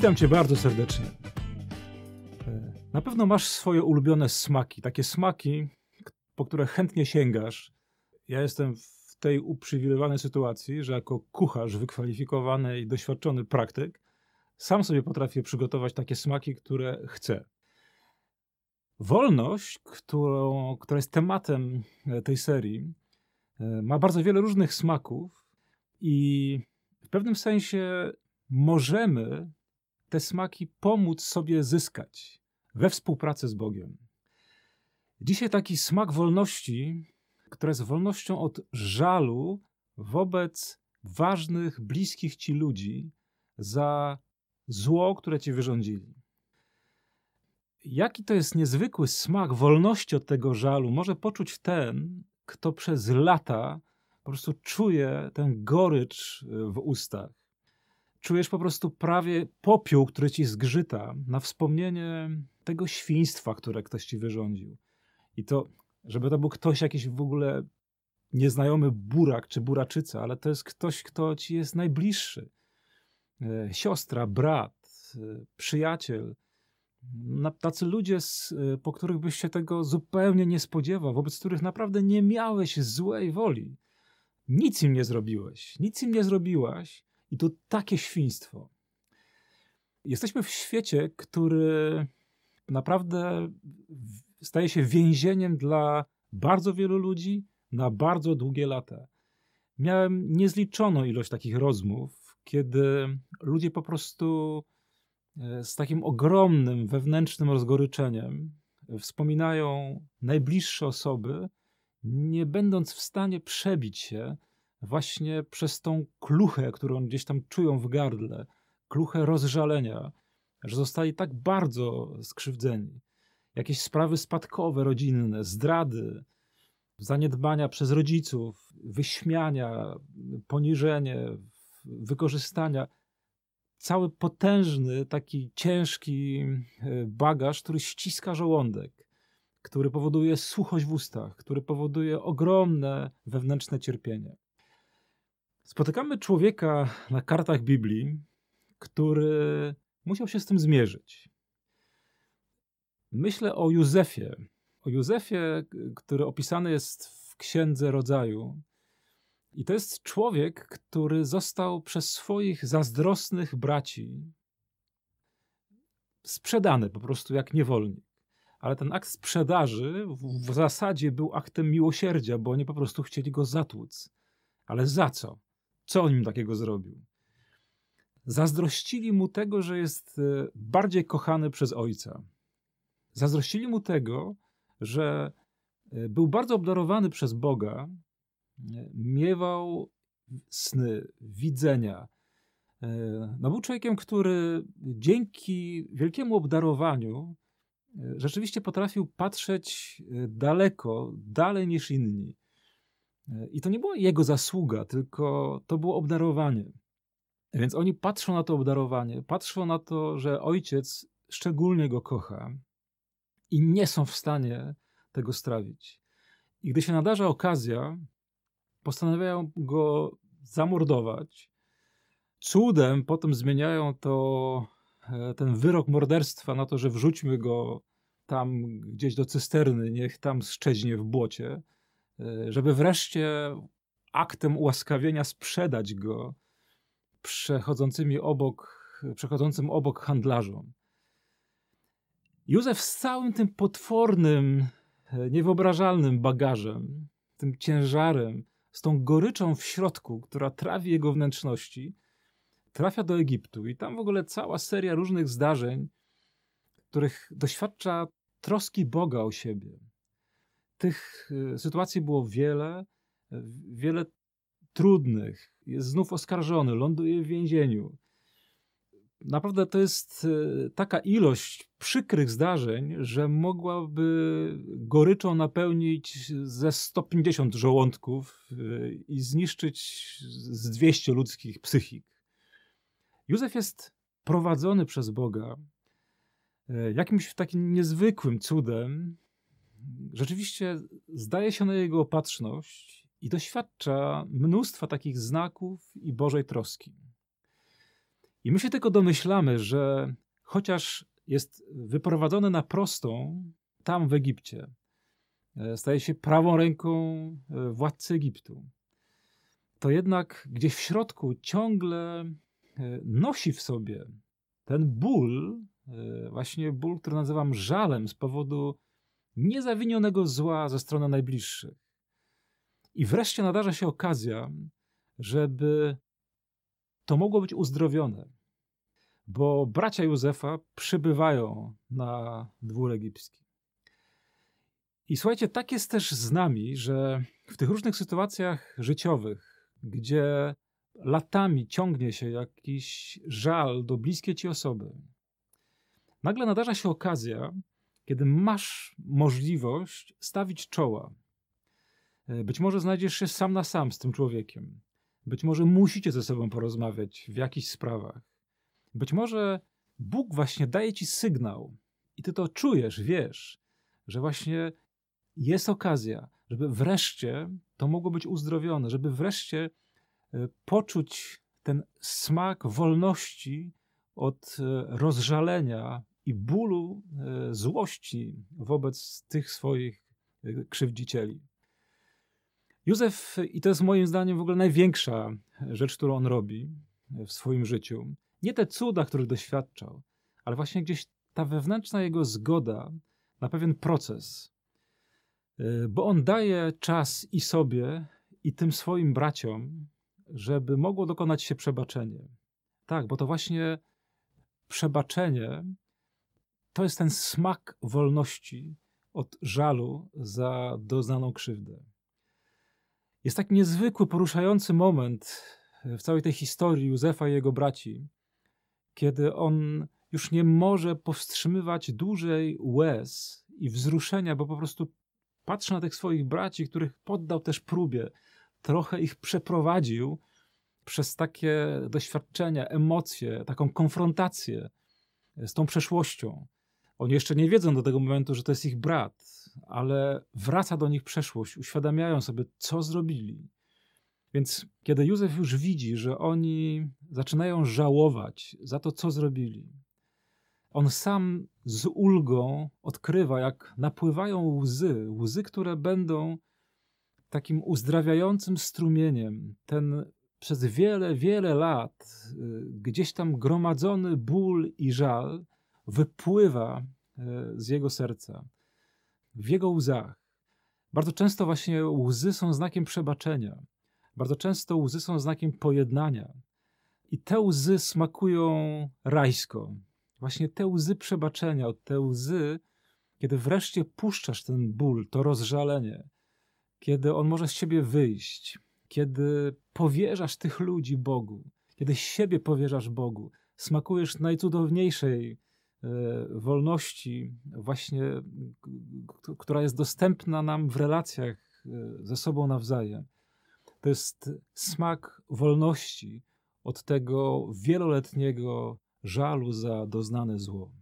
Witam Cię bardzo serdecznie. E, na pewno masz swoje ulubione smaki, takie smaki, po które chętnie sięgasz. Ja jestem w tej uprzywilejowanej sytuacji, że jako kucharz wykwalifikowany i doświadczony praktyk, sam sobie potrafię przygotować takie smaki, które chcę. Wolność, którą, która jest tematem e, tej serii, e, ma bardzo wiele różnych smaków i w pewnym sensie możemy te smaki pomóc sobie zyskać we współpracy z Bogiem. Dzisiaj taki smak wolności, która jest wolnością od żalu wobec ważnych, bliskich ci ludzi za zło, które ci wyrządzili. Jaki to jest niezwykły smak wolności od tego żalu, może poczuć ten, kto przez lata po prostu czuje tę gorycz w ustach czujesz po prostu prawie popiół, który ci zgrzyta na wspomnienie tego świństwa, które ktoś ci wyrządził. I to, żeby to był ktoś jakiś w ogóle nieznajomy burak czy buraczyca, ale to jest ktoś, kto ci jest najbliższy. E, siostra, brat, e, przyjaciel. Tacy ludzie, e, po których byś się tego zupełnie nie spodziewał, wobec których naprawdę nie miałeś złej woli. Nic im nie zrobiłeś, nic im nie zrobiłaś, i to takie świństwo. Jesteśmy w świecie, który naprawdę staje się więzieniem dla bardzo wielu ludzi na bardzo długie lata. Miałem niezliczoną ilość takich rozmów, kiedy ludzie po prostu e, z takim ogromnym wewnętrznym rozgoryczeniem wspominają najbliższe osoby, nie będąc w stanie przebić się właśnie przez tą kluchę, którą gdzieś tam czują w gardle, kluchę rozżalenia, że zostali tak bardzo skrzywdzeni. Jakieś sprawy spadkowe, rodzinne, zdrady, zaniedbania przez rodziców, wyśmiania, poniżenie, wykorzystania. Cały potężny, taki ciężki e, bagaż, który ściska żołądek, który powoduje suchość w ustach, który powoduje ogromne wewnętrzne cierpienie. Spotykamy człowieka na kartach Biblii, który musiał się z tym zmierzyć. Myślę o Józefie. O Józefie, który opisany jest w Księdze Rodzaju. I to jest człowiek, który został przez swoich zazdrosnych braci sprzedany po prostu jak niewolnik. Ale ten akt sprzedaży w zasadzie był aktem miłosierdzia, bo oni po prostu chcieli go zatłuc. Ale za co? Co on im takiego zrobił? Zazdrościli mu tego, że jest e, bardziej kochany przez ojca. Zazdrościli mu tego, że e, był bardzo obdarowany przez Boga, e, miewał sny, widzenia. No był człowiekiem, który dzięki wielkiemu obdarowaniu rzeczywiście potrafił patrzeć daleko, dalej niż inni. I to nie była jego zasługa, tylko to było obdarowanie. Więc oni patrzą na to obdarowanie, patrzą na to, że ojciec szczególnie go kocha i nie są w stanie tego strawić. I gdy się nadarza okazja, postanawiają go zamordować. Cudem potem zmieniają to, e, ten wyrok morderstwa na to, że wrzućmy go tam gdzieś do cysterny, niech tam szczeźnie w błocie. E, żeby wreszcie aktem ułaskawienia sprzedać go przechodzącymi obok, przechodzącym obok handlarzom. Józef z całym tym potwornym, e, niewyobrażalnym bagażem, tym ciężarem, z tą goryczą w środku, która trawi jego wnętrzności, trafia do Egiptu i tam w ogóle cała seria różnych zdarzeń, których doświadcza troski Boga o siebie tych y, sytuacji było wiele, wiele trudnych. Jest znów oskarżony, ląduje w więzieniu. Naprawdę to jest y, taka ilość przykrych zdarzeń, że mogłaby goryczą napełnić ze 150 żołądków i zniszczyć z 200 ludzkich psychik. Józef jest prowadzony przez Boga jakimś takim niezwykłym cudem, rzeczywiście zdaje się na jego opatrzność i doświadcza mnóstwa takich znaków i Bożej troski. I my się tylko domyślamy, że chociaż jest wyprowadzony na prostą tam w Egipcie, e, staje się prawą ręką e, władcy Egiptu, to jednak gdzieś w środku ciągle e, nosi w sobie ten ból, właśnie ból, który nazywam żalem z powodu niezawinionego zła ze strony najbliższych. I wreszcie nadarza się okazja, żeby to mogło być uzdrowione, bo bracia Józefa przybywają na dwór egipski. I słuchajcie, tak jest też z nami, że w tych różnych sytuacjach życiowych, gdzie latami ciągnie się jakiś żal do bliskiej ci osoby, nagle nadarza się okazja, kiedy masz możliwość stawić czoła. E, być może znajdziesz się sam na sam z tym człowiekiem. Być może musicie ze sobą porozmawiać w jakichś sprawach. Być może Bóg właśnie daje ci sygnał i ty to czujesz, wiesz, że właśnie jest okazja, żeby wreszcie to mogło być uzdrowione, żeby wreszcie e, poczuć ten smak wolności od e, rozżalenia i bólu, e, złości wobec tych swoich krzywdzicieli. Józef, i to jest moim zdaniem w ogóle największa rzecz, którą on robi w swoim życiu, nie te cuda, których doświadczał, ale właśnie gdzieś ta wewnętrzna jego zgoda na pewien proces, e, bo on daje czas i sobie, i tym swoim braciom, żeby mogło dokonać się przebaczenie. Tak, bo to właśnie przebaczenie to jest ten smak wolności od żalu za doznaną krzywdę. Jest tak niezwykły, poruszający moment w całej tej historii Józefa i jego braci, kiedy on już nie może powstrzymywać dłużej łez i wzruszenia, bo po prostu patrzy na tych swoich braci, których poddał też próbie, trochę ich przeprowadził przez takie doświadczenia, emocje, taką konfrontację z tą przeszłością. Oni jeszcze nie wiedzą do tego momentu, że to jest ich brat, ale wraca do nich przeszłość, uświadamiają sobie, co zrobili. Więc kiedy Józef już widzi, że oni zaczynają żałować za to, co zrobili, on sam z ulgą odkrywa, jak napływają łzy, łzy, które będą takim uzdrawiającym strumieniem. Ten przez wiele, wiele lat y, gdzieś tam gromadzony ból i żal wypływa y, z jego serca, w jego łzach. Bardzo często właśnie łzy są znakiem przebaczenia. Bardzo często łzy są znakiem pojednania. I te łzy smakują rajsko. Właśnie te łzy przebaczenia, te łzy, kiedy wreszcie puszczasz ten ból, to rozżalenie, kiedy on może z ciebie wyjść, kiedy powierzasz tych ludzi Bogu, kiedy siebie powierzasz Bogu, smakujesz najcudowniejszej e, wolności, właśnie, która jest dostępna nam w relacjach e, ze sobą nawzajem. To jest smak wolności od tego wieloletniego żalu za doznane zło.